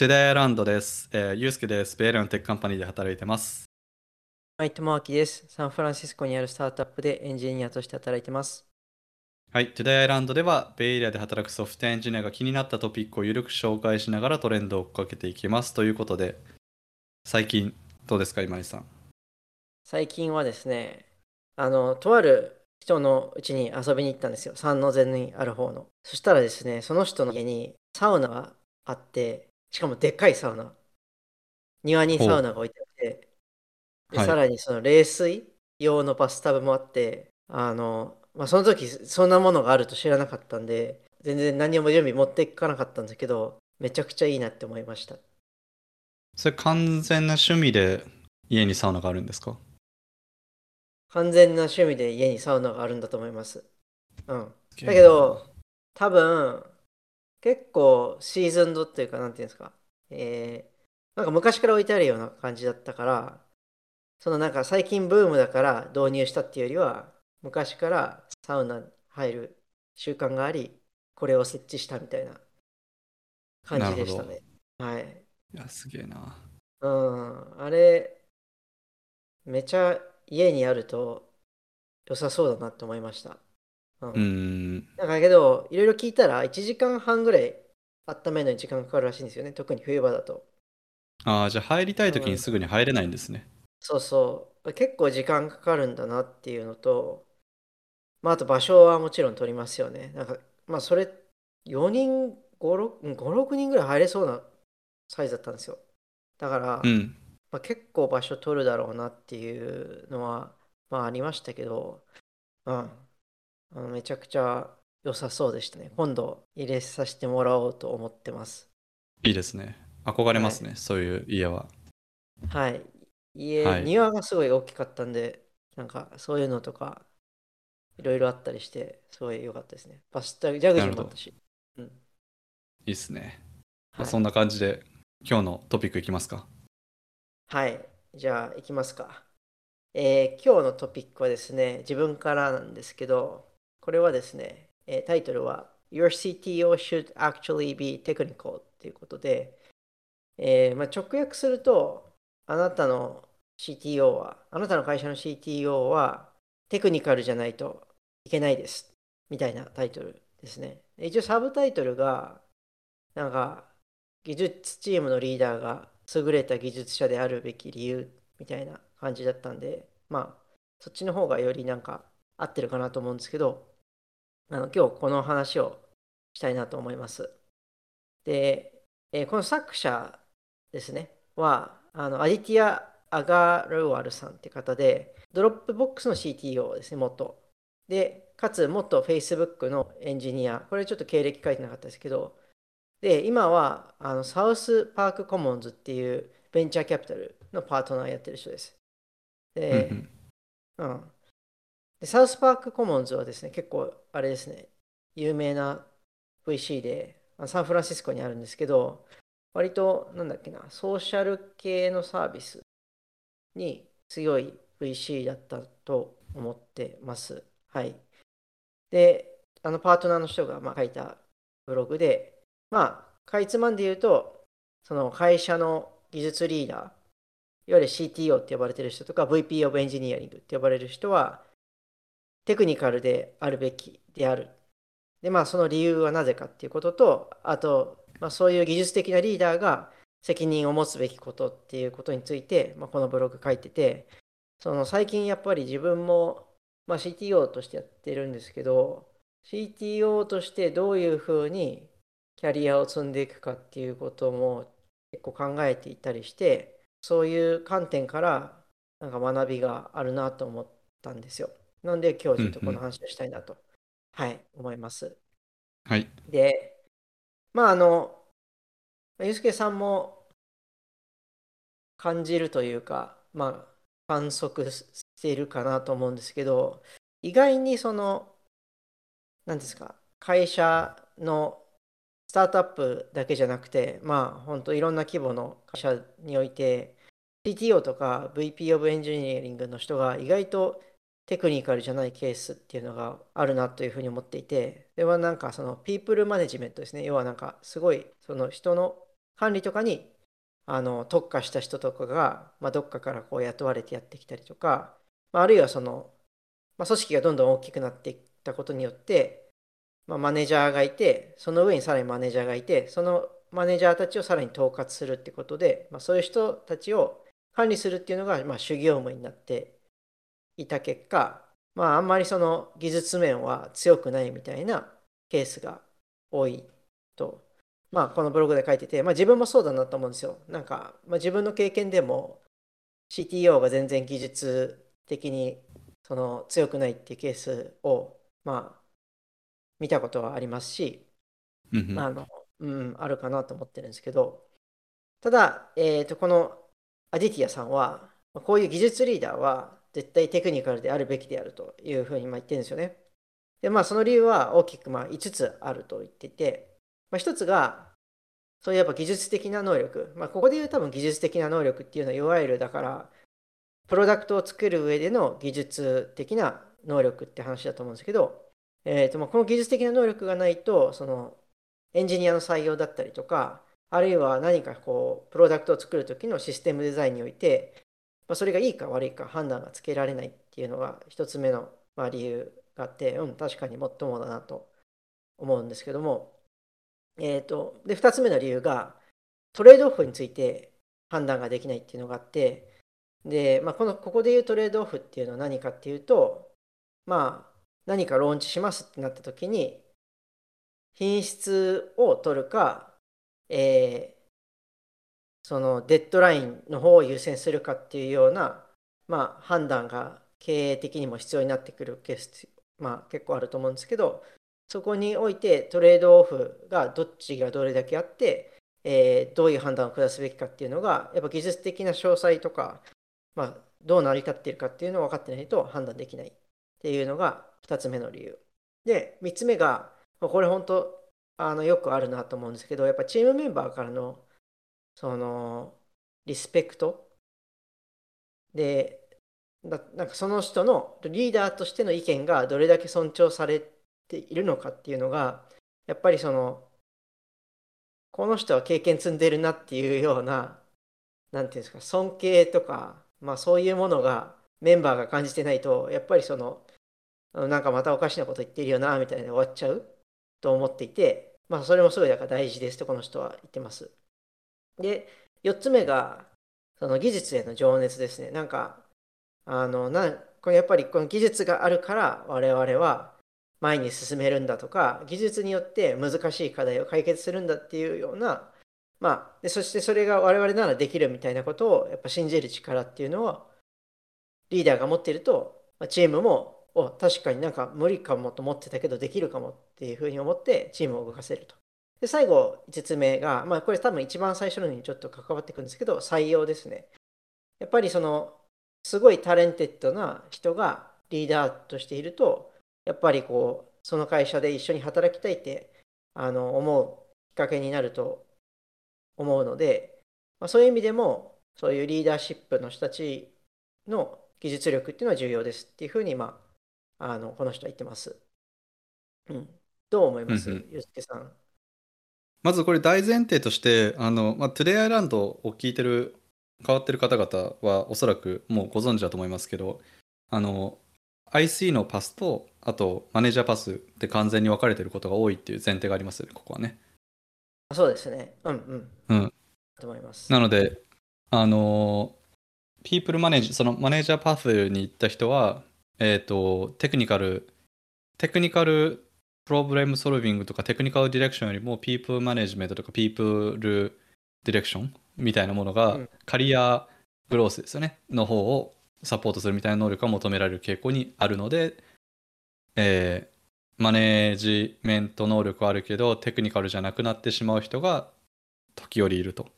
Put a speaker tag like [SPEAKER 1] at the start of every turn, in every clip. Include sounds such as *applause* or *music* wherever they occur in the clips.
[SPEAKER 1] トゥデイランドです。えー、ゆうすけです。ベイエリアのテックカンパニーで働いてます。
[SPEAKER 2] はい、ともあきです。サンフランシスコにあるスタートアップでエンジニアとして働いてます。
[SPEAKER 1] はい、トゥデイランドでは、ベイエリアで働くソフトエンジニアが気になったトピックをゆるく紹介しながらトレンドを追っかけていきます。ということで、最近どうですか、今井さん？
[SPEAKER 2] 最近はですね、あの、とある人のうちに遊びに行ったんですよ。サンノゼにある方の。そしたらですね、その人の家にサウナがあって、しかもでっかいサウナ。庭にサウナが置いてあって、で
[SPEAKER 1] はい
[SPEAKER 2] さらにその冷水用のバスタブもあって、あの、まあ、その時そんなものがあると知らなかったんで、全然何も準備持っていかなかったんですけど、めちゃくちゃいいなって思いました。
[SPEAKER 1] それ完全な趣味で家にサウナがあるんですか？
[SPEAKER 2] 完全な趣味で家にサウナがあるんだと思います。うん。だけど、多分、結構シーズンドっていうか、なんていうんですか、えーなんか昔から置いてあるような感じだったから、そのなんか最近ブームだから導入したっていうよりは、昔からサウナ入る習慣があり、これを設置したみたいな感じでしたね。はい。
[SPEAKER 1] いや、すげえな。
[SPEAKER 2] うん、あれ、めちゃ家にあると良さそうだなって思いました。うん
[SPEAKER 1] うーん。
[SPEAKER 2] なんかだけど、いろいろ聞いたら、1時間半ぐらい温めるのに時間かかるらしいんですよね。特に冬場だと。
[SPEAKER 1] ああ、じゃあ入りたい時にすぐに入れないんですね。
[SPEAKER 2] そうそう。結構時間かかるんだなっていうのと、まあ、あと場所はもちろん取りますよね。なんか、まあ、それ、4人、5、6、5 6人ぐらい入れそうなサイズだったんですよ。だから、
[SPEAKER 1] うん。
[SPEAKER 2] まあ、結構場所取るだろうなっていうのは、まあ、ありましたけど、うん。あのめちゃくちゃ良さそうでしたね。今度入れさせてもらおうと思ってます。
[SPEAKER 1] いいですね。憧れますね、そういう家は。
[SPEAKER 2] はい。家、
[SPEAKER 1] はい
[SPEAKER 2] 庭がすごい大きかったんで、なんかそういうのとか、いろいろあったりして、すごい良かったですね。バスタ、ジャグジーもあったし。うん。
[SPEAKER 1] いいですね。まあ、
[SPEAKER 2] はい
[SPEAKER 1] そんな感じで、今日のトピックいきますか。
[SPEAKER 2] はい。じゃあ、行きますか。えー今日のトピックはですね、自分からなんですけど、これはですね、えタイトルは Your CTO should actually be technical っていうことで、えーまあ、直訳すると、あなたの CTO は、あなたの会社の CTO はテクニカルじゃないといけないです。みたいなタイトルですね。一応サブタイトルが、なんか、技術チームのリーダーが優れた技術者であるべき理由みたいな感じだったんで、まあ、そっちの方がよりなんか合ってるかなと思うんですけど、あの今日この話をしたいなと思います。で、えーこの作者ですね、は、あのアディティア・アガルワルさんって方で、 Dropbox の CTO ですね、元。で、かつ元 Facebook のエンジニア、これちょっと経歴書いてなかったですけど、で、今はあの South Park Commons っていうベンチャーキャピタルのパートナーやってる人です。で、
[SPEAKER 1] うん
[SPEAKER 2] うん。で、 South Park Commons はですね、結構あれですね、有名な VC で、サンフランシスコにあるんですけど、割と、なんだっけな、ソーシャル系のサービスに強い VC だったと思ってます。はい。で、あのパートナーの人がまあ書いたブログで、まあ、かいつまんで言うと、その会社の技術リーダー、いわゆる CTO って呼ばれてる人とか VP of Engineering って呼ばれる人はテクニカルであるべきである。で、まあその理由はなぜかっていうことと、あと、まあ、そういう技術的なリーダーが責任を持つべきことっていうことについて、まあ、このブログ書いてて、その最近やっぱり自分も、まあ、CTO としてやってるんですけど、CTO としてどういうふうにキャリアを積んでいくかっていうことも結構考えていたりして、そういう観点からなんか学びがあるなと思ったんですよ。なので今日ちょっとこの話をしたいなと、はい、思います。
[SPEAKER 1] はい。
[SPEAKER 2] で、まああの、ゆうすけさんも感じるというか、まあ観測しているかなと思うんですけど、意外にその、何ですか、会社のスタートアップだけじゃなくて、まあ本当いろんな規模の会社において、CTO とか VP of Engineering の人が意外とテクニカルじゃないケースっていうのがあるなというふうに思っていて、ではなんかそのピープルマネジメントですね。要はなんかすごいその人の管理とかにあの特化した人とかが、まあ、どっかからこう雇われてやってきたりとか、まあ、あるいはその、まあ、組織がどんどん大きくなっていったことによって、まあ、マネージャーがいてその上にさらにマネージャーがいてそのマネージャーたちをさらに統括するってことで、まあ、そういう人たちを管理するっていうのが、まあ、主業務になっていた結果、まあ、あんまりその技術面は強くないみたいなケースが多いと、まあ、このブログで書いてて、まあ、自分もそうだなと思うんですよ。なんか、まあ、自分の経験でも CTO が全然技術的にその強くないっていうケースを、まあ、見たことはありますし、まあ、あのうん、あるかなと思ってるんですけど、ただ、えー、とこのアディティアさんは、こういう技術リーダーは絶対テクニカルであるべきであるというふうに言ってるんですよね。で、まあ、その理由は大きくまあ5つあると言ってて、まあ、1つが、そういうやっぱ技術的な能力、まあ、ここで言う多分技術的な能力っていうのは、いわゆるだから、プロダクトを作る上での技術的な能力って話だと思うんですけど、えーとまあ、この技術的な能力がないと、そのエンジニアの採用だったりとか、あるいは何かこう、プロダクトを作るときのシステムデザインにおいて、まあ、それがいいか悪いか判断がつけられないっていうのが一つ目の、ま、理由があって、うん、確かにもっともだなと思うんですけども、えっ、ー、と、で、二つ目の理由が、トレードオフについて判断ができないっていうのがあって、で、まあ、この、ここで言うトレードオフっていうのは何かっていうと、まあ、何かローンチしますってなった時に、品質を取るか、え、そのデッドラインの方を優先するかっていうような、まあ、判断が経営的にも必要になってくるケース、まあ、結構あると思うんですけどそこにおいてトレードオフがどっちがどれだけあって、えー、どういう判断を下すべきかっていうのがやっぱ技術的な詳細とか、まあ、どう成り立っているかっていうのを分かってないと判断できないっていうのが2つ目の理由。で3つ目がこれ本当あのよくあるなと思うんですけどやっぱチームメンバーからのそのリスペクトでなんかその人のリーダーとしての意見がどれだけ尊重されているのかっていうのがやっぱりそのこの人は経験積んでるなっていうような何て言うんですか尊敬とかまあそういうものがメンバーが感じてないとやっぱりそのなんかまたおかしなこと言ってるよなみたいな終わっちゃうと思っていてまあそれもすごいだから大事ですとこの人は言ってます。で、4つ目が、その技術への情熱ですね。なんか、あの、なこれやっぱりこの技術があるから我々は前に進めるんだとか、技術によって難しい課題を解決するんだっていうような、まあ、でそしてそれが我々ならできるみたいなことをやっぱ信じる力っていうのはリーダーが持っていると、チームもお確かになんか無理かもと思ってたけどできるかもっていうふうに思ってチームを動かせると。で、最後、5つ目が、まあ、これ多分一番最初のにちょっと関わってくるんですけど、採用ですね。やっぱりその、すごい talented な人がリーダーとしていると、やっぱりこう、その会社で一緒に働きたいってあの思うきっかけになると思うので、まあ、そういう意味でも、そういうリーダーシップの人たちの技術力っていうのは重要ですっていうふうに、まあ、あのこの人は言ってます。うん、どう思います、ゆうすけさん。
[SPEAKER 1] まずこれ大前提として、あの、まあ、トゥデイアイランドを聞いてる、変わってる方々はおそらくもうご存知だと思いますけど、あの、IC のパスと、あとマネージャーパスって完全に分かれてることが多いっていう前提がありますよね、ここはね。
[SPEAKER 2] そうですね。うんうん。
[SPEAKER 1] うん。
[SPEAKER 2] と思います。
[SPEAKER 1] なので、あの、ピープルマネージ、そのマネージャーパスに行った人は、えっ、ー、と、テクニカル、テクニカルプロブレムソルビングとかテクニカルディレクションよりもピープルマネジメントとかピープルディレクションみたいなものが、カリアグロースですよねの方をサポートするみたいな能力が求められる傾向にあるので、えー、マネージメント能力はあるけどテクニカルじゃなくなってしまう人が時折いると。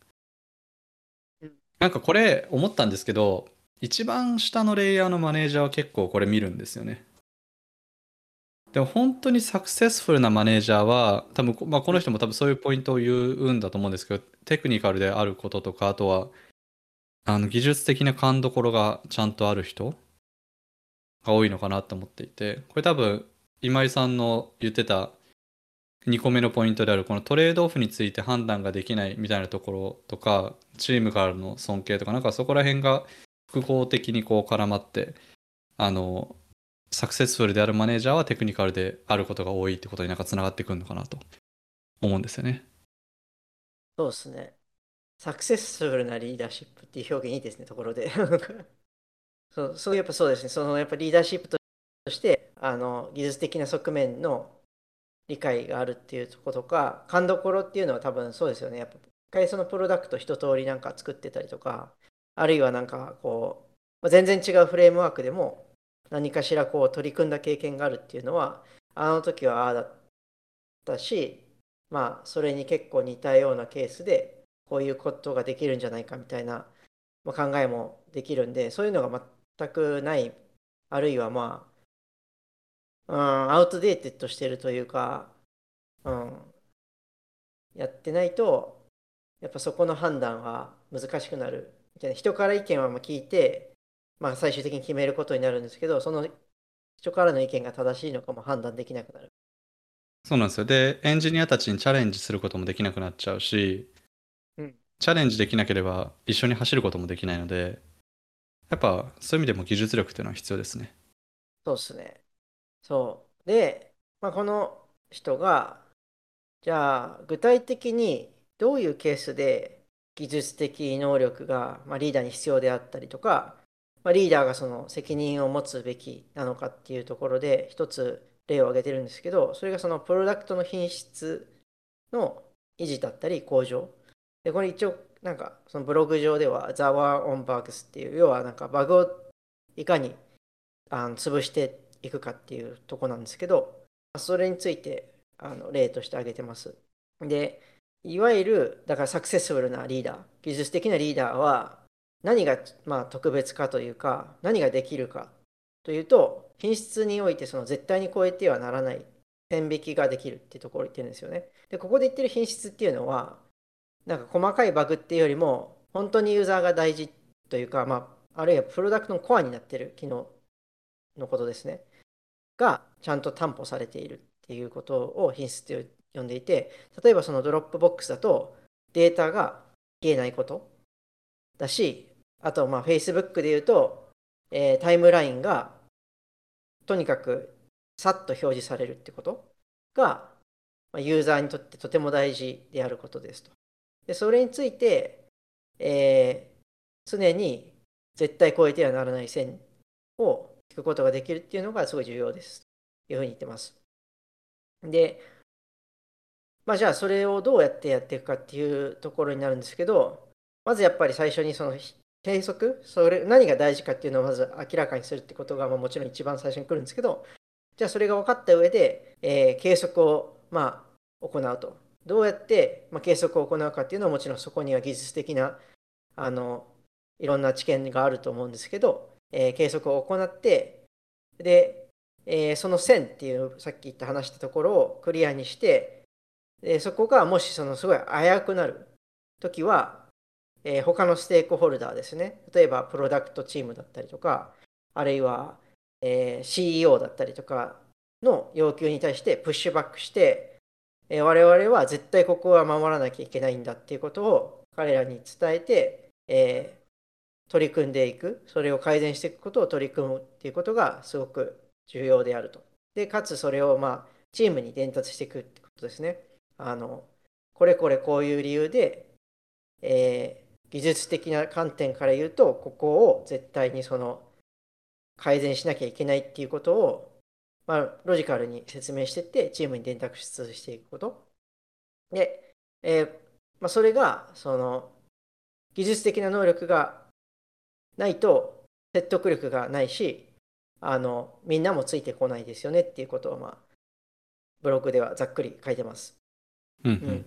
[SPEAKER 1] なんかこれ思ったんですけど一番下のレイヤーのマネージャーは結構これ見るんですよね。でも本当にサクセスフルなマネージャーは多分、まあ、この人も多分そういうポイントを言うんだと思うんですけどテクニカルであることとかあとはあの技術的な勘どころがちゃんとある人が多いのかなと思っていてこれ多分今井さんの言ってた2個目のポイントであるこのトレードオフについて判断ができないみたいなところとかチームからの尊敬とかなんかそこら辺が複合的にこう絡まってあのサクセスフルであるマネージャーはテクニカルであることが多いってことになんかつながってくるのかなと思うんですよね。
[SPEAKER 2] そうですね。サクセスフルなリーダーシップっていう表現いいですね、ところで。*laughs* そうそうやっぱそうですね。そのやっぱリーダーシップとしてあの技術的な側面の理解があるっていうとことか勘どころっていうのは多分そうですよね。やっぱ一回そのプロダクト一通りなんか作ってたりとかあるいはなんかこう全然違うフレームワークでも何かしらこう取り組んだ経験があるっていうのはあの時はああだったしまあそれに結構似たようなケースでこういうことができるんじゃないかみたいな考えもできるんでそういうのが全くないあるいはまあ、うん、アウトデーテッドしてるというか、うん、やってないとやっぱそこの判断は難しくなるみたいな。人から意見は聞いて、まあ、最終的に決めることになるんですけどその人からの意見が正しいのかも判断できなくなる。
[SPEAKER 1] そうなんですよ。で、エンジニアたちにチャレンジすることもできなくなっちゃうし、うん、チャレンジできなければ一緒に走ることもできないので、やっぱそういう意味でも技術力っていうのは必要ですね。
[SPEAKER 2] そうですね。そう。で、まあ、この人が、じゃあ具体的にどういうケースで技術的能力が、まあ、リーダーに必要であったりとか、ま、リーダーがその責任を持つべきなのかっていうところで一つ例を挙げてるんですけどそれがそのプロダクトの品質の維持だったり向上。でこれ一応なんかそのブログ上では The War on Bugs っていう要はなんかバグをいかにあの潰していくかっていうとこなんですけどそれについてあの例として挙げてます。でいわゆるだからサクセスフルなリーダー技術的なリーダーは何がまあ特別かというか何ができるかというと品質においてその絶対に超えてはならない線引きができるっていうところを言ってるんですよね。でここで言ってる品質っていうのはなんか細かいバグっていうよりも本当にユーザーが大事というか、まあ、あるいはプロダクトのコアになってる機能のことですねがちゃんと担保されているっていうことを品質って呼んでいて例えばその Dropbox だとデータが消えないことだしあとまあ Facebook で言うと、えー、タイムラインがとにかくさっと表示されるってことがユーザーにとってとても大事であることですと。でそれについて、えー、常に絶対超えてはならない線を引くことができるっていうのがすごい重要ですというふうに言ってます。で、まあ、じゃあそれをどうやってやっていくかっていうところになるんですけどまずやっぱり最初にその計測それ何が大事かっていうのをまず明らかにするってことが、まあ、もちろん一番最初に来るんですけどじゃあそれが分かった上で、えー、計測を、まあ、行うと。どうやって、まあ、計測を行うかっていうのはもちろんそこには技術的なあのいろんな知見があると思うんですけど、えー、計測を行ってで、えー、その線っていうさっき言った話したところをクリアにしてでそこがもしそのすごい危うくなる時はえー、他のステークホルダーですね。例えば、プロダクトチームだったりとか、あるいは、えー、CEO だったりとかの要求に対してプッシュバックして、えー、我々は絶対ここは守らなきゃいけないんだっていうことを彼らに伝えて、えー、取り組んでいく、それを改善していくことを取り組むっていうことがすごく重要であると。で、かつそれをまあチームに伝達していくってことですね。あのこれこれこういう理由で、え技術的な観点から言うとここを絶対にその改善しなきゃいけないっていうことを、まあ、ロジカルに説明していってチームに伝達していくこと。で、えー、まあ、それがその技術的な能力がないと説得力がないしあのみんなもついてこないですよねっていうことを、まあ、ブログではざっくり書いてます。
[SPEAKER 1] うん、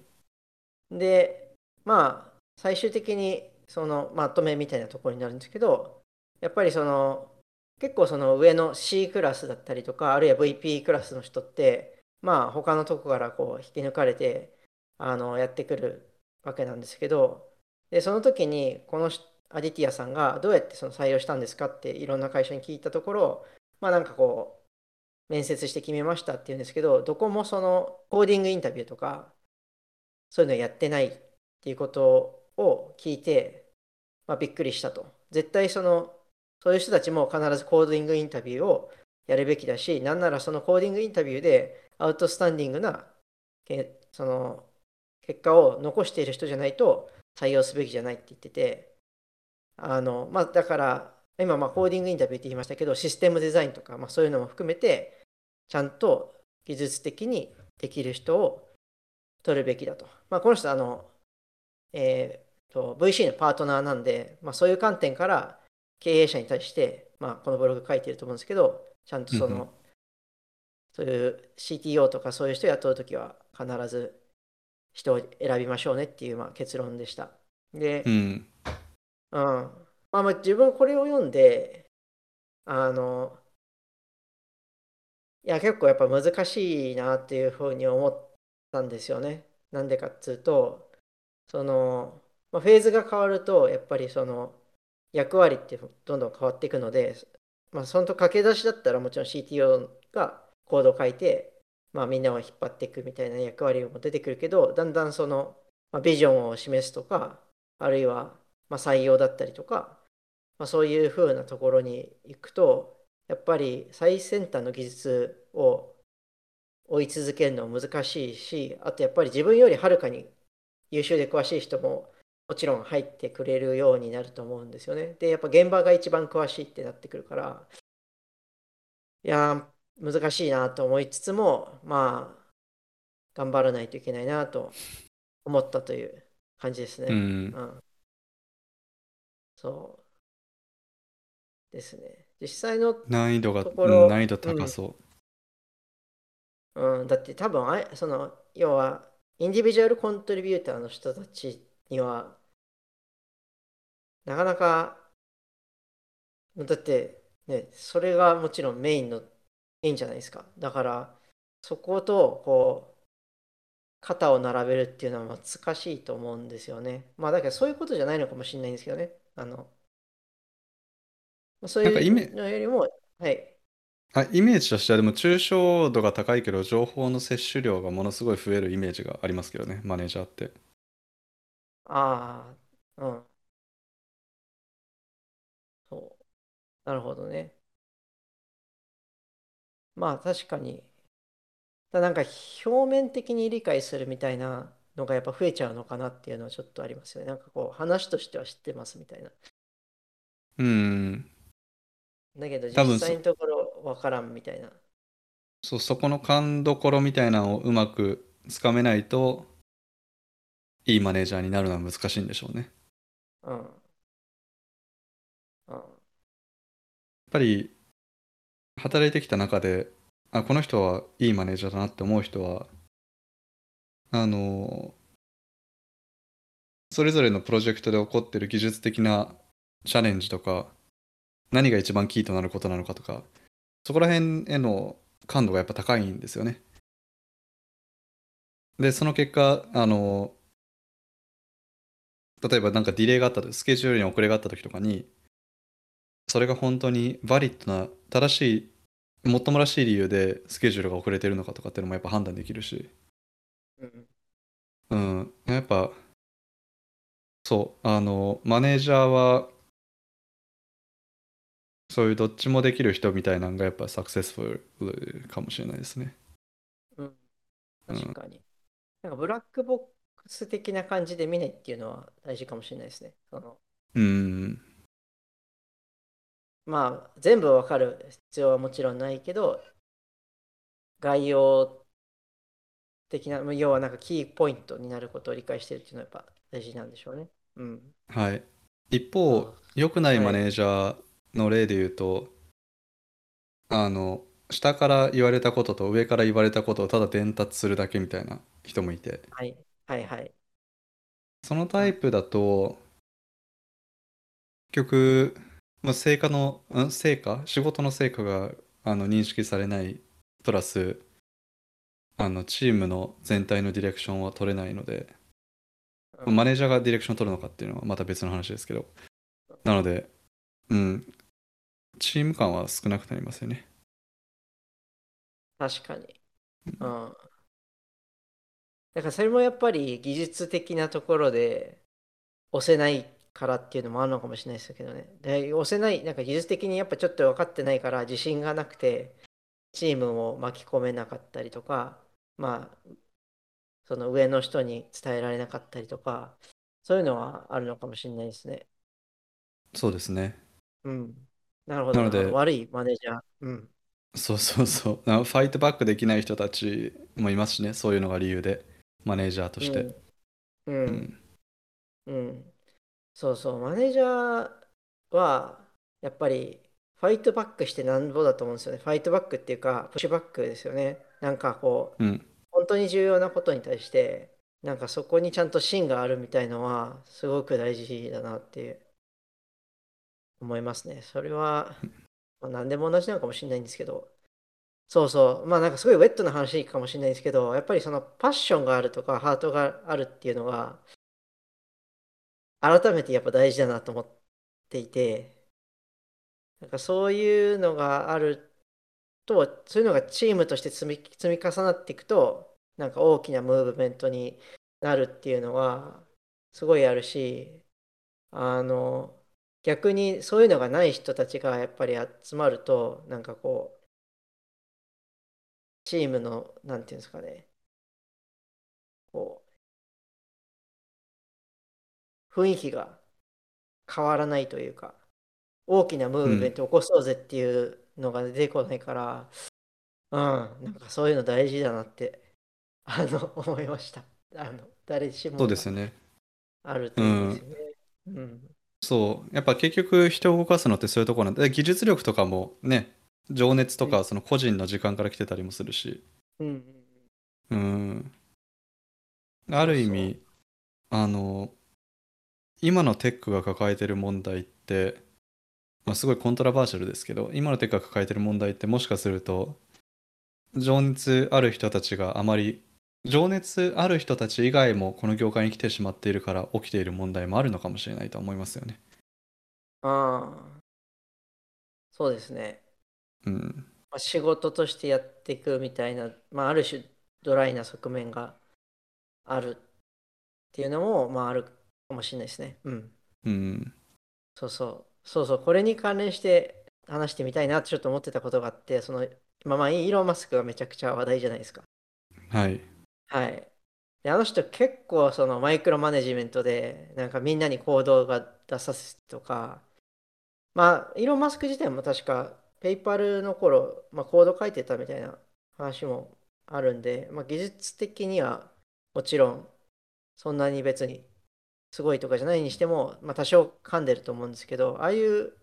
[SPEAKER 2] うん、でまあ最終的にそのまとめみたいなところになるんですけどやっぱりその結構その上の C クラスだったりとかあるいは VP クラスの人ってまあ他のとこからこう引き抜かれてあのやってくるわけなんですけどでその時にこのアディティアさんがどうやってその採用したんですかっていろんな会社に聞いたところまあなんかこう面接して決めましたって言うんですけど、どこもそのコーディングインタビューとか、そういうのやってないっていうことをを聞いて、まあ、びっくりしたと。絶対その、そういう人たちも必ずコーディングインタビューをやるべきだし、なんならそのコーディングインタビューでアウトスタンディングなけその結果を残している人じゃないと採用すべきじゃないって言ってて、あの、まあ、だから、今、まあ、コーディングインタビューって言いましたけど、システムデザインとか、まあ、そういうのも含めて、ちゃんと技術的にできる人を取るべきだと。まあ、この人、あの、えーと、VC のパートナーなんで、まあ、そういう観点から経営者に対して、まあ、このブログ書いてると思うんですけど、ちゃんとその、そういう CTO とかそういう人を雇うときは必ず人を選びましょうねっていうまあ結論でした。で、
[SPEAKER 1] うん。
[SPEAKER 2] うん。まあ、まあ自分これを読んで、あの、いや、結構やっぱ難しいなっていうふうに思ったんですよね。なんでかっつうと、その、まあ、フェーズが変わると、やっぱりその役割ってどんどん変わっていくので、まあ、そのと駆け出しだったらもちろん CTO がコードを書いて、まあ、みんなを引っ張っていくみたいな役割も出てくるけど、だんだんその、まあ、ビジョンを示すとか、あるいはま採用だったりとか、まあ、そういう風なところに行くと、やっぱり最先端の技術を追い続けるのは難しいし、あとやっぱり自分よりはるかに優秀で詳しい人ももちろん入ってくれるようになると思うんですよね。で、やっぱ現場が一番詳しいってなってくるから、いやー、難しいなと思いつつも、まあ、頑張らないといけないなと思ったという感じですね。
[SPEAKER 1] うん。
[SPEAKER 2] うん。そうですね。実際の、
[SPEAKER 1] 難易度が、うん難易度高そう。
[SPEAKER 2] うん、だって多分あい、その、要は、インディビジュアルコントリビューターの人たちには、なかなか、だって、ね、それがもちろんメインの、メインじゃないですか。だから、そこと、こう、肩を並べるっていうのは難しいと思うんですよね。まあ、だけどそういうことじゃないのかもしれないんですけどね。あの、そういうのよりも、はい。
[SPEAKER 1] あ、イメージとしてはでも抽象度が高いけど情報の摂取量がものすごい増えるイメージがありますけどね、マネージャーって。
[SPEAKER 2] ああ、うん。そう。なるほどね。まあ確かに。だなんか表面的に理解するみたいなのがやっぱ増えちゃうのかなっていうのはちょっとありますよね。なんかこう話としては知ってますみたいな。
[SPEAKER 1] うん。
[SPEAKER 2] だけど
[SPEAKER 1] 多分
[SPEAKER 2] 実際のところわからんみたいな。
[SPEAKER 1] そう、そこの勘どころみたいなのをうまくつかめないと、いいマネージャーになるのは難しいんでしょうね。
[SPEAKER 2] うん。うん。
[SPEAKER 1] やっぱり働いてきた中であこの人はいいマネージャーだなって思う人はあのそれぞれのプロジェクトで起こってる技術的なチャレンジとか何が一番キーとなることなのかとかそこら辺への感度がやっぱ高いんですよね。でその結果あの例えばなんかディレイがあったとスケジュールに遅れがあった時とかにそれが本当にバリッドな正しいもっともらしい理由でスケジュールが遅れてるのかとかっていうのもやっぱ判断できるし
[SPEAKER 2] うん。
[SPEAKER 1] うんやっぱそうあのマネージャーはそういうどっちもできる人みたいなのがやっぱサクセスフルかもしれないですね
[SPEAKER 2] うん。
[SPEAKER 1] うん
[SPEAKER 2] 確かに。なんかブラックボックス的な感じで見ないっていうのは大事かもしれないですね。その
[SPEAKER 1] うん
[SPEAKER 2] まあ、全部わかる必要はもちろんないけど、概要的な、まあ要はなんかキーポイントになることを理解してるっていうのはやっぱ大事なんでしょうね。うん。
[SPEAKER 1] はい一方良くないマネージャーの例で言うと、あの下から言われたことと上から言われたことをただ伝達するだけみたいな人もいて
[SPEAKER 2] はい。はいはい。
[SPEAKER 1] そのタイプだと結局、まあ、成果のん成果？仕事の成果があの認識されないプラスあのチームの全体のディレクションは取れないので
[SPEAKER 2] うん
[SPEAKER 1] マネージャーがディレクションを取るのかっていうのはまた別の話ですけどなのでうんチーム感は少なくなりますよね
[SPEAKER 2] 確かに。うん。だからそれもやっぱり技術的なところで押せないからっていうのもあるのかもしれないですけどね。で、押せない、なんか技術的にやっぱちょっと分かってないから自信がなくて、チームを巻き込めなかったりとか、まあ、その上の人に伝えられなかったりとか、そういうのはあるのかもしれないですね。
[SPEAKER 1] そうですね。
[SPEAKER 2] うん。なるほど。
[SPEAKER 1] なので
[SPEAKER 2] 悪いマネージャー。うん。
[SPEAKER 1] そうそうそう。なファイトバックできない人たちもいますしね、そういうのが理由で、マネージャーとして。
[SPEAKER 2] うん。う。
[SPEAKER 1] うんん。
[SPEAKER 2] うん。そうそう。マネージャーは、やっぱり、ファイトバックしてなんぼだと思うんですよね。ファイトバックっていうか、プッシュバックですよね。なんかこう、
[SPEAKER 1] うん。
[SPEAKER 2] 本当に重要なことに対して、なんかそこにちゃんと芯があるみたいのは、すごく大事だなって思いますね。それは、まあ、何でも同じなのかもしれないんですけど、そうそう、まあなんかすごいウェットな話かもしれないですけど、やっぱりそのパッションがあるとか、ハートがあるっていうのが、改めてやっぱ大事だなと思っていて、なんかそういうのがあると、そういうのがチームとして積み、積み重なっていくと、なんか大きなムーブメントになるっていうのは、すごいあるし、あの、逆にそういうのがない人たちがやっぱり集まると、なんかこう、チームの、なんていうんですかね、こう、雰囲気が変わらないというか、大きなムーブメントを起こそうぜっていうのが出てこないから、うん、なんかそういうの大事だなって、あの、思いました。あの、誰しも
[SPEAKER 1] そうですよね。
[SPEAKER 2] あるといいですよね。うん。
[SPEAKER 1] そう。やっぱ結局人を動かすのってそういうところなんで、技術力とかもね、情熱と
[SPEAKER 2] う
[SPEAKER 1] かその個人の時間から来てたりもするし、
[SPEAKER 2] うん。
[SPEAKER 1] うん。ある意味、あの、今のテックが抱えてる問題って、まあ、すごいコントラバーシャルですけど、今のテックが抱えてる問題ってもしかすると、情熱ある人たちがあまり、情熱ある人たち以外もこの業界に来てしまっているから起きている問題もあるのかもしれないと思いますよね。
[SPEAKER 2] ああ、そうですね。
[SPEAKER 1] うん。
[SPEAKER 2] まあ、仕事としてやっていくみたいな、まあ、ある種ドライな側面があるっていうのも、まあ、あるかもしれないですね。うん。
[SPEAKER 1] うん。
[SPEAKER 2] そうそう。そうそう。これに関連して話してみたいなってちょっと思ってたことがあって、その、まあまあ、イーロン・マスクがめちゃくちゃ話題じゃないですか。
[SPEAKER 1] はい。
[SPEAKER 2] はい。で、あの人結構そのマイクロマネジメントで、なんかみんなに行動が出させとか、まあ、イーロン・マスク自体も確か、ペイパルの頃、まあ、コード書いてたみたいな話もあるんで、まあ、技術的にはもちろん、そんなに別にすごいとかじゃないにしても、まあ、多少噛んでると思うんですけど、ああいう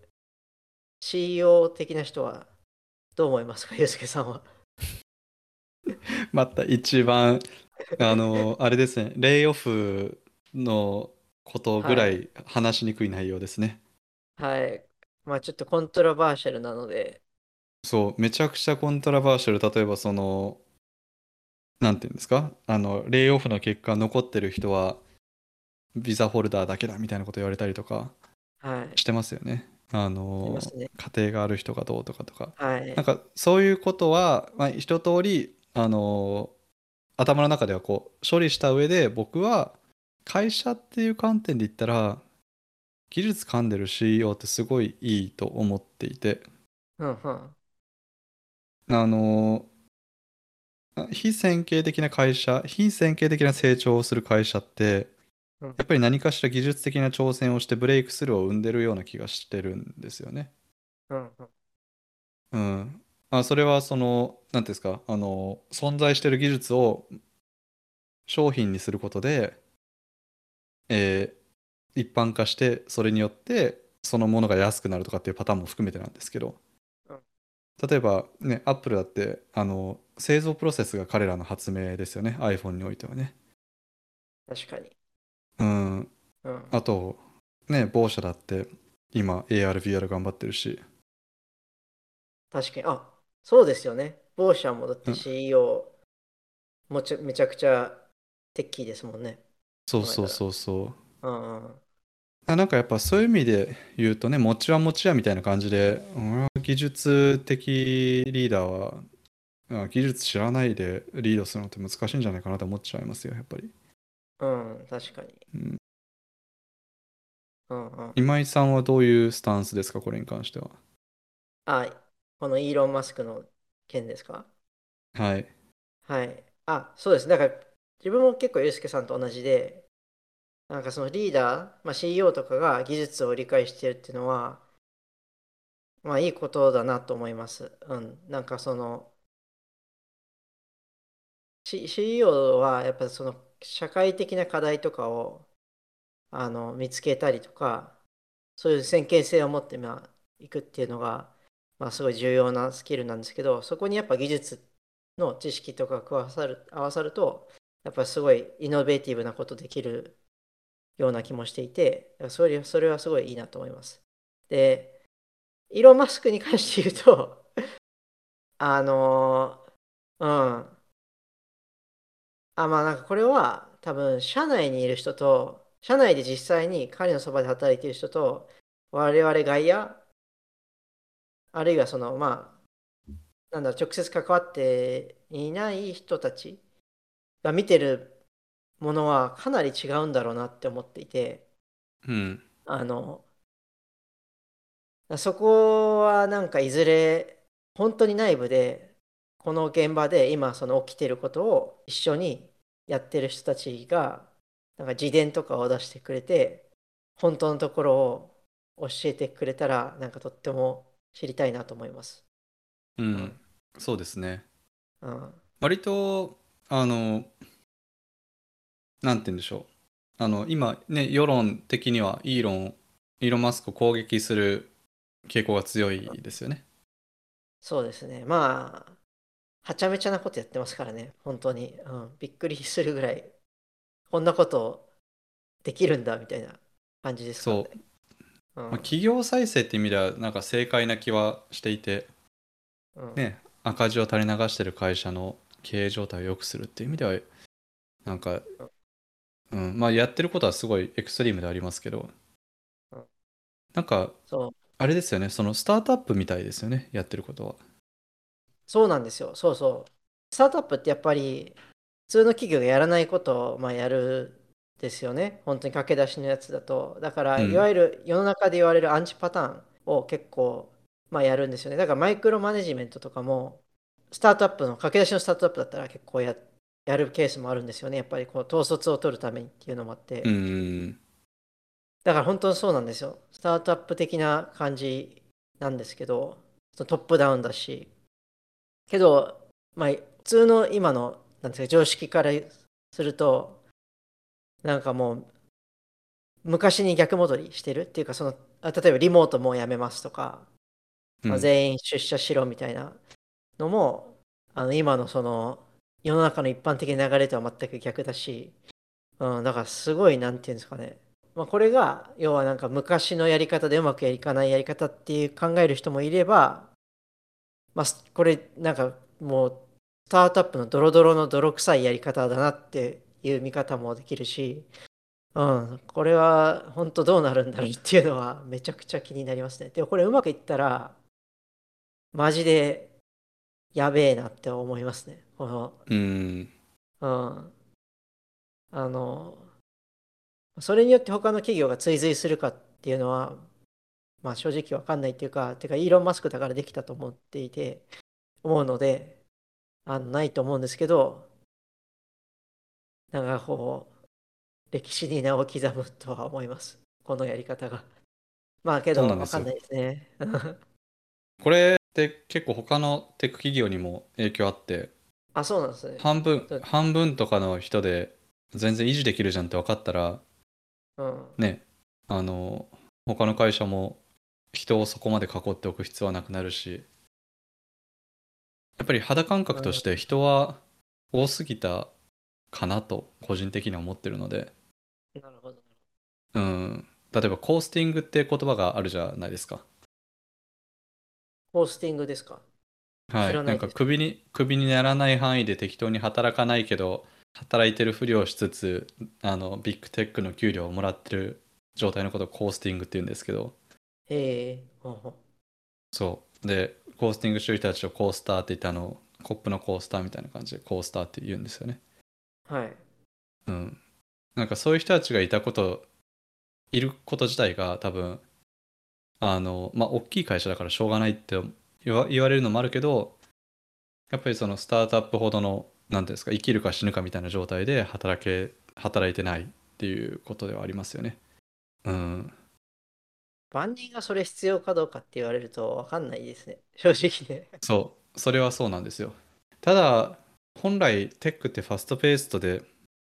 [SPEAKER 2] CEO 的な人はどう思いますか、*laughs* ユースケさんは。*laughs*
[SPEAKER 1] また一番、あの、あれですね、レイオフのことぐらい話しにくい内容ですね。
[SPEAKER 2] はい。まあ、ちょっとコントラバーシャルなので、
[SPEAKER 1] そう、めちゃくちゃコントラバーシャル、例えばその、なんていうんですか、あの、レイオフの結果、残ってる人は、ビザホルダーだけだみたいなこと言われたりとか
[SPEAKER 2] はい。
[SPEAKER 1] してますよね。あ
[SPEAKER 2] あり
[SPEAKER 1] の
[SPEAKER 2] ね。
[SPEAKER 1] 家庭がある人がどうとかとか。
[SPEAKER 2] はい
[SPEAKER 1] なん。かそういうことは、まあ、一通りあの頭の中ではこう処理した上で僕は会社っていう観点で言ったら技術噛んでる CEO ってすごいいいと思っていて
[SPEAKER 2] うんうん。
[SPEAKER 1] あの非線形的な会社非線形的な成長をする会社って
[SPEAKER 2] うん
[SPEAKER 1] やっぱり何かしら技術的な挑戦をしてブレイクスルーを生んでるような気がしてるんですよね。
[SPEAKER 2] うんうん。
[SPEAKER 1] うん、あそれはその何ていうんですかあの存在してる技術を商品にすることで、えー一般化してそれによってそのものが安くなるとかっていうパターンも含めてなんですけど
[SPEAKER 2] うん
[SPEAKER 1] 例えばねアップルだってあの製造プロセスが彼らの発明ですよね iPhone においてはね。
[SPEAKER 2] 確かに。
[SPEAKER 1] うん、
[SPEAKER 2] うん。
[SPEAKER 1] あとね某社だって今 ARVR 頑張ってるし
[SPEAKER 2] 確かに。あ、そうですよね。某社もだって
[SPEAKER 1] うん
[SPEAKER 2] CEO、もちめちゃくちゃテッキーですもんね。
[SPEAKER 1] そうそうそうそう。
[SPEAKER 2] うんうん。
[SPEAKER 1] あなんかやっぱそういう意味で言うとね、持ちは持ちやみたいな感じで、うん技術的リーダーはあ技術知らないでリードするのって難しいんじゃないかなと思っちゃいますよ、やっぱり。
[SPEAKER 2] うん、確かに。
[SPEAKER 1] うん、
[SPEAKER 2] うんうん。
[SPEAKER 1] 今井さんはどういうスタンスですか、これに関しては？
[SPEAKER 2] あ、このイーロン・マスクの件ですか？
[SPEAKER 1] はい。
[SPEAKER 2] はい。あ、そうです。だから、自分も結構、ユースケさんと同じで、なんかそのリーダー、まあ、CEO とかが技術を理解してるっていうのは、まあいいことだなと思います。うん。なんかその、C- CEO はやっぱその社会的な課題とかをあの見つけたりとか、そういう先見性を持ってまあいくっていうのが、まあ、すごい重要なスキルなんですけど、そこにやっぱ技術の知識とか加わさる合わさると、やっぱりすごいイノベーティブなことできるような気もしていて、それそれはすごいいいなと思います。で、イーロン・マスクに関して言うと、*laughs* あのうん。あ、まあなんかこれは多分社内にいる人と、社内で実際に彼のそばで働いている人と、我々外野、あるいはそのまあ、なんだ、直接関わっていない人たちが見てるものはかなり違うんだろうなって思っていて、
[SPEAKER 1] うん。
[SPEAKER 2] あの、そこはなんかいずれ本当に内部でこの現場で今その起きてることを一緒にやってる人たちがなんか自伝とかを出してくれて本当のところを教えてくれたらなんかとっても知りたいなと思います。
[SPEAKER 1] うん。そうですね。
[SPEAKER 2] うん。
[SPEAKER 1] 割と、あの、なんて言うんでしょう。あの、今ね、世論的にはイーロン、イーロン・マスクを攻撃する傾向が強いですよね。
[SPEAKER 2] そうですね。まあ、はちゃめちゃなことやってますからね。本当に。うん。びっくりするぐらい、こんなことできるんだみたいな感じですからね。うん
[SPEAKER 1] まあ、企業再生って意味では、なんか正解な気はしていて、
[SPEAKER 2] うん
[SPEAKER 1] ね、赤字を垂れ流してる会社の経営状態を良くするっていう意味では、なんか、うん、まあやってることはすごいエクストリームでありますけど
[SPEAKER 2] うん、
[SPEAKER 1] なんか、
[SPEAKER 2] そう。
[SPEAKER 1] あれですよね、そのスタートアップみたいですよね、やってることは。
[SPEAKER 2] そうなんですよ。そうそう。スタートアップってやっぱり普通の企業がやらないことをまあやるですよね。本当に駆け出しのやつだと。だから、
[SPEAKER 1] うん
[SPEAKER 2] いわゆる世の中で言われるアンチパターンを結構まあやるんですよね。だからマイクロマネジメントとかもスタートアップの駆け出しのスタートアップだったら結構ややるケースもあるんですよね。やっぱりこう統率を取るためにっていうのもあって。
[SPEAKER 1] うん、
[SPEAKER 2] だから本当にそうなんですよ。スタートアップ的な感じなんですけど、トップダウンだし。けど、まあ、普通の今の、なんですか、常識からすると、なんかもう、昔に逆戻りしてるっていうか、その、あ例えばリモートもうやめますとか、まあ、
[SPEAKER 1] うん
[SPEAKER 2] 全員出社しろみたいなのも、あの今のその世の中の一般的な流れとは全く逆だし、うん、だからすごいなんていうんですかね、まあ、これが要はなんか昔のやり方でうまくいかないやり方っていう考える人もいれば、まあ、これなんかもうスタートアップのドロドロの泥臭いやり方だなっていう見方もできるし、うん、これは本当どうなるんだろうっていうのはめちゃくちゃ気になりますね。でもこれうまくいったら、マジでやべえなって思いますね。この、
[SPEAKER 1] うん、
[SPEAKER 2] うん。あの、それによって他の企業が追随するかっていうのは、まあ正直わかんないっていうか、てかイーロン・マスクだからできたと思っていて、思うので、あのないと思うんですけど、なんかこう、歴史に名を刻むとは思います。このやり方が。*laughs* まあけど、わかんないですね。*laughs*
[SPEAKER 1] これって結構他のテック企業にも影響あって、
[SPEAKER 2] あ、そうなんですね。
[SPEAKER 1] 半分
[SPEAKER 2] そう、
[SPEAKER 1] 半分とかの人で全然維持できるじゃんって分かったら、
[SPEAKER 2] うん。
[SPEAKER 1] ね、あの、他の会社も人をそこまで囲っておく必要はなくなるし、やっぱり肌感覚として人は多すぎたかなと個人的には思ってるので、
[SPEAKER 2] なるほど。
[SPEAKER 1] うん、例えばコースティングって言葉があるじゃないですか。
[SPEAKER 2] ホースティングですか？
[SPEAKER 1] はい、なんか首に首にならない範囲で適当に働かないけど働いてるふりをしつつあのビッグテックの給料をもらってる状態のことをコースティングって言うんですけど
[SPEAKER 2] へえ、
[SPEAKER 1] そうでコースティングしてる人たちをコースターって言ってあのコップのコースターみたいな感じでコースターって言うんですよね。
[SPEAKER 2] はい。
[SPEAKER 1] うん。なんかそういう人たちがいたこと、いること自体が多分、あの、まあ、大きい会社だからしょうがないって言わ言われるのもあるけど、やっぱりそのスタートアップほどの、なんていうんですか、生きるか死ぬかみたいな状態で働け、働いてないっていうことではありますよね。うん。
[SPEAKER 2] 万人がそれ必要かどうかって言われると分かんないですね。正直ね。
[SPEAKER 1] そう、それはそうなんですよ。ただ、本来テックってファストペーストで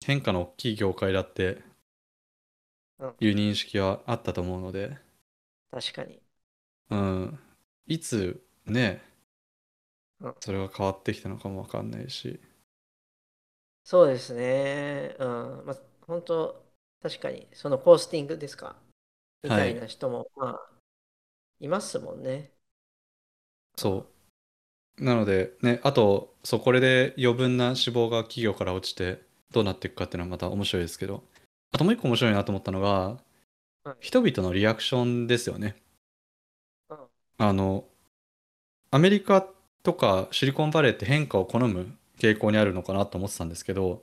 [SPEAKER 1] 変化の大きい業界だって
[SPEAKER 2] うん
[SPEAKER 1] いう認識はあったと思うので、
[SPEAKER 2] 確かに。
[SPEAKER 1] うん、いつね
[SPEAKER 2] うん、
[SPEAKER 1] それが変わってきたのかもわかんないし、
[SPEAKER 2] そうですね。うん。まあ、本当確かに、そのポスティングですか？みたいな人も、まあ、いますもんね。
[SPEAKER 1] そう。なのでね、あと、そう、これで余分な脂肪が企業から落ちてどうなっていくかっていうのはまた面白いですけど、あともう一個面白いなと思ったのが、
[SPEAKER 2] はい
[SPEAKER 1] 人々のリアクションですよね。
[SPEAKER 2] うん
[SPEAKER 1] あの、アメリカとかシリコンバレーって変化を好む傾向にあるのかなと思ってたんですけど、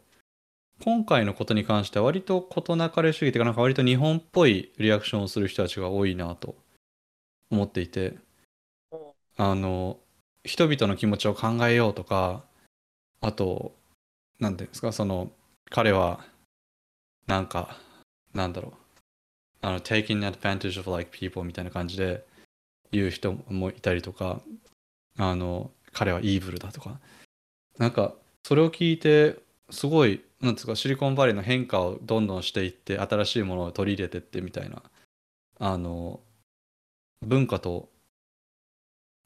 [SPEAKER 1] 今回のことに関しては割と事なかれ主義というか、なんか割と日本っぽいリアクションをする人たちが多いなと思っていて、あの、人々の気持ちを考えようとか、あと、なんていうんですか、その、彼は、なんか、なんだろう、あの、taking advantage of like people みたいな感じで言う人もいたりとか、あの、彼はイーブルだとか、なんか、それを聞いて、すごい、なんですか、シリコンバレーの変化をどんどんしていって、新しいものを取り入れてってみたいな、あの、文化と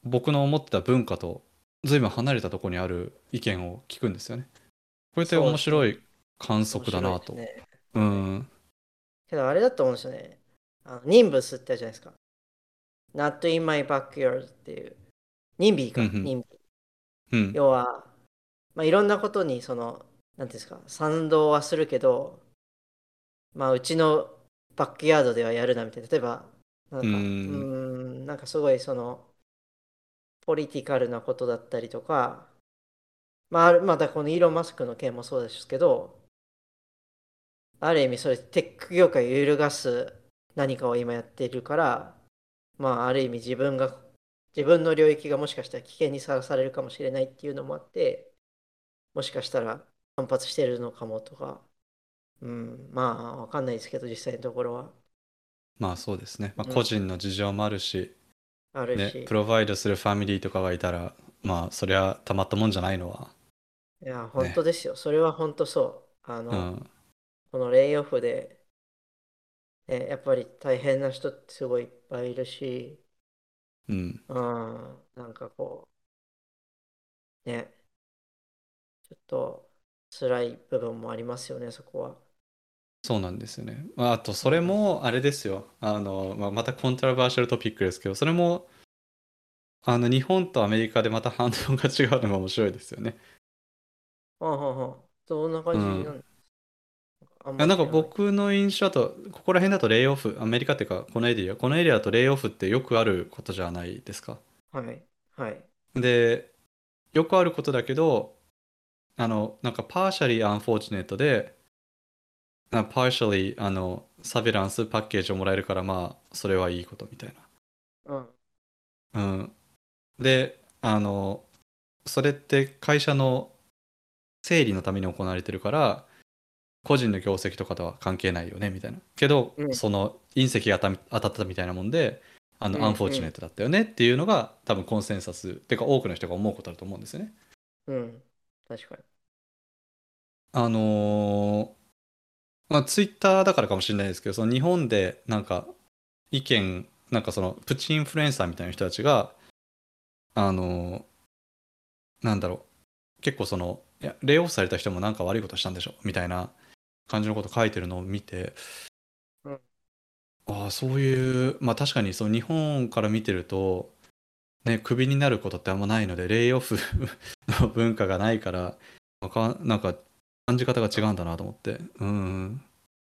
[SPEAKER 1] 僕の思ってた文化と随分離れたところにある意見を聞くんですよね。これって面白い観測だなと。
[SPEAKER 2] 面白いですね
[SPEAKER 1] うん。
[SPEAKER 2] けどあれだと思うんですよね。あのニンブスってあるじゃないですか。Not in my backyard っていう。ニンビーか、
[SPEAKER 1] うんうん
[SPEAKER 2] ニンビー。
[SPEAKER 1] うん。
[SPEAKER 2] 要は、まあ、いろんなことにその、なんていうんですか、賛同はするけど、まあ、うちのバックヤードではやるなみたいな。例えば、なんか、う
[SPEAKER 1] ん
[SPEAKER 2] ん、なんかすごいその、ポリティカルなことだったりとか、まあまたこのイーロン・マスクの件もそうですけど、ある意味それテック業界を揺るがす何かを今やっているから、まあある意味自分が、自分の領域がもしかしたら危険にさらされるかもしれないっていうのもあって、もしかしたら反発してるのかもとか、うん、まあわかんないですけど、実際のところは
[SPEAKER 1] まあそうですね。まあ、
[SPEAKER 2] うん
[SPEAKER 1] 個人の事情もあるし、
[SPEAKER 2] あるし、
[SPEAKER 1] ね、プロバイドするファミリーとかがいたら、まあそりゃたまったもんじゃないのは。
[SPEAKER 2] いや、本当ですよ。それは本当そう。あの、
[SPEAKER 1] うん。
[SPEAKER 2] このレイオフで、ね、やっぱり大変な人ってすごいいっぱいいるし、
[SPEAKER 1] うん。
[SPEAKER 2] うん、なんかこう、ね、ちょっと辛い部分もありますよね、そこは。
[SPEAKER 1] そうなんですよね。まああとそれもあれですよ。あの、まあ、またコントラバーシャルトピックですけど、それもあの日本とアメリカでまた反応が違うのが面白いですよね。
[SPEAKER 2] はあはあはあ、どんな感じ
[SPEAKER 1] うん
[SPEAKER 2] なんあん
[SPEAKER 1] いやなんか僕の印象だと、ここら辺だとレイオフ、アメリカっていうか、このエリア、このエリアだとレイオフってよくあることじゃないですか。
[SPEAKER 2] はい、はい。
[SPEAKER 1] で、よくあることだけど、あの、なんか、パーシャリーアンフォーチュネットで、パーシャリー、あの、サビランスパッケージをもらえるから、まあ、それはいいことみたい
[SPEAKER 2] うん、
[SPEAKER 1] な。うん。で、あの、それって会社の整理のために行われてるから、個人の業績とかとは関係ないよね、みたいな。けど、
[SPEAKER 2] うん
[SPEAKER 1] その隕石が当たったみたいなもんで、あの、
[SPEAKER 2] うん
[SPEAKER 1] アンフォーチュネットだったよねっていうのが、多分コンセンサス、てか多くの人が思うことだと思うんですよね。
[SPEAKER 2] うん、確かに。
[SPEAKER 1] あのーまあ、ツイッターだからかもしれないですけど、その日本でなんか意見、なんかそのプチインフルエンサーみたいな人たちが、あのーなんだろう、結構その、いや、レイオフされた人もなんか悪いことしたんでしょみたいな感じのこと書いてるのを見て、
[SPEAKER 2] うん
[SPEAKER 1] ああ、そういう、まあ確かにその日本から見てると、ね、クビになることってあんまないので、レイオフ *laughs* の文化がないから、わかなんか感じ方が違うんだなと思って。うん。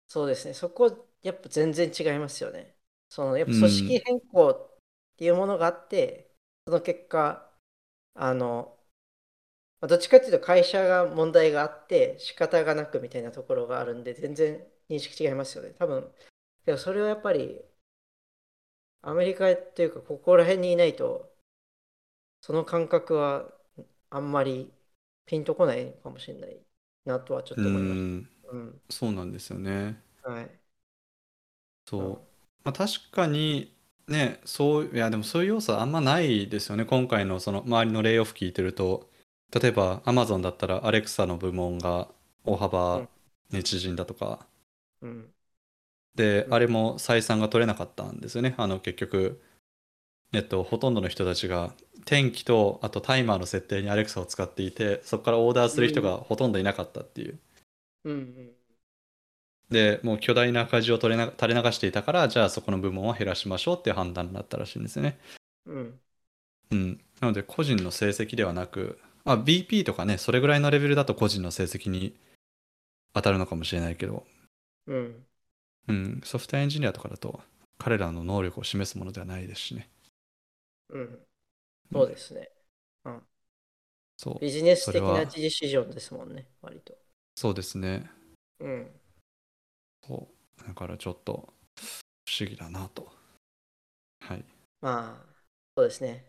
[SPEAKER 2] そうですね、そこ、やっぱ全然違いますよね。その、やっぱ
[SPEAKER 1] うん
[SPEAKER 2] 組織変更っていうものがあって、その結果、あの、まあどっちかっていうと会社が問題があって仕方がなくみたいなところがあるんで全然認識違いますよね。多分、でもそれはやっぱりアメリカっていうかここら辺にいないとその感覚はあんまりピンとこないかもしれないなとはちょっ
[SPEAKER 1] う
[SPEAKER 2] と思いまし
[SPEAKER 1] ん、
[SPEAKER 2] た。うん。
[SPEAKER 1] そうなんですよね。
[SPEAKER 2] はい。
[SPEAKER 1] そう。まあ、確かにね、そう、いや、でもそういう要素はあんまないですよね。今回のその周りのレイオフ聞いてると、例えば Amazon だったら Alexa の部門が大
[SPEAKER 2] う
[SPEAKER 1] 幅
[SPEAKER 2] ん
[SPEAKER 1] に縮んだとか、
[SPEAKER 2] うん。
[SPEAKER 1] で、
[SPEAKER 2] うん
[SPEAKER 1] あれも採算が取れなかったんですよね。あの、結局、えっと、ほとんどの人たちが天気とあとタイマーの設定に Alexa を使っていて、そこからオーダーする人がほとんどいなかったっていう。
[SPEAKER 2] うんうん。
[SPEAKER 1] で、もう巨大な赤字を取れな垂れ流していたから、じゃあそこの部門は減らしましょうっていう判断になったらしいんですよね。
[SPEAKER 2] うん。
[SPEAKER 1] うん。なので、個人の成績ではなく、まあ、BP とかね、それぐらいのレベルだと個人の成績に当たるのかもしれないけど、
[SPEAKER 2] うん。
[SPEAKER 1] うん、ソフトエンジニアとかだと、彼らの能力を示すものではないですしね。
[SPEAKER 2] うん。そうですね。
[SPEAKER 1] そう。
[SPEAKER 2] ビジネス的な知事市場ですもんね、割と。
[SPEAKER 1] そうですね。
[SPEAKER 2] うん。
[SPEAKER 1] そう。だからちょっと不思議だなと。はい。
[SPEAKER 2] まあ、そうですね。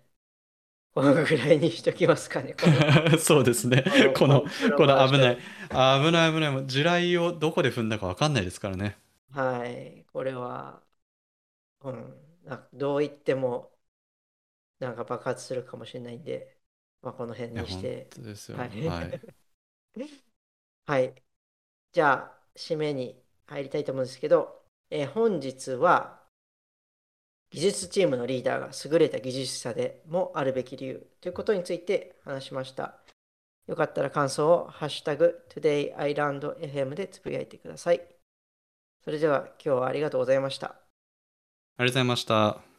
[SPEAKER 2] このぐらいにしときますかね。*laughs*
[SPEAKER 1] そうですね。この、この危ない
[SPEAKER 2] い。。
[SPEAKER 1] 危ない危ない。もう地雷をどこで踏んだか分かんないですからね。
[SPEAKER 2] はい。これは、うん。などう言っても、なんか爆発するかもしれないんで、まあ、この辺にして。
[SPEAKER 1] 当ですよ。
[SPEAKER 2] は
[SPEAKER 1] はいい。*laughs*
[SPEAKER 2] はい。じゃあ、締めに入りたいと思うんですけど、えー本日は、技術チームのリーダーが優れた技術者でもあるべき理由ということについて話しました。よかったら感想をハッシュタグ todayislandfm でつぶやいてください。それでは今日はありがとうございました。
[SPEAKER 1] ありがとうございました。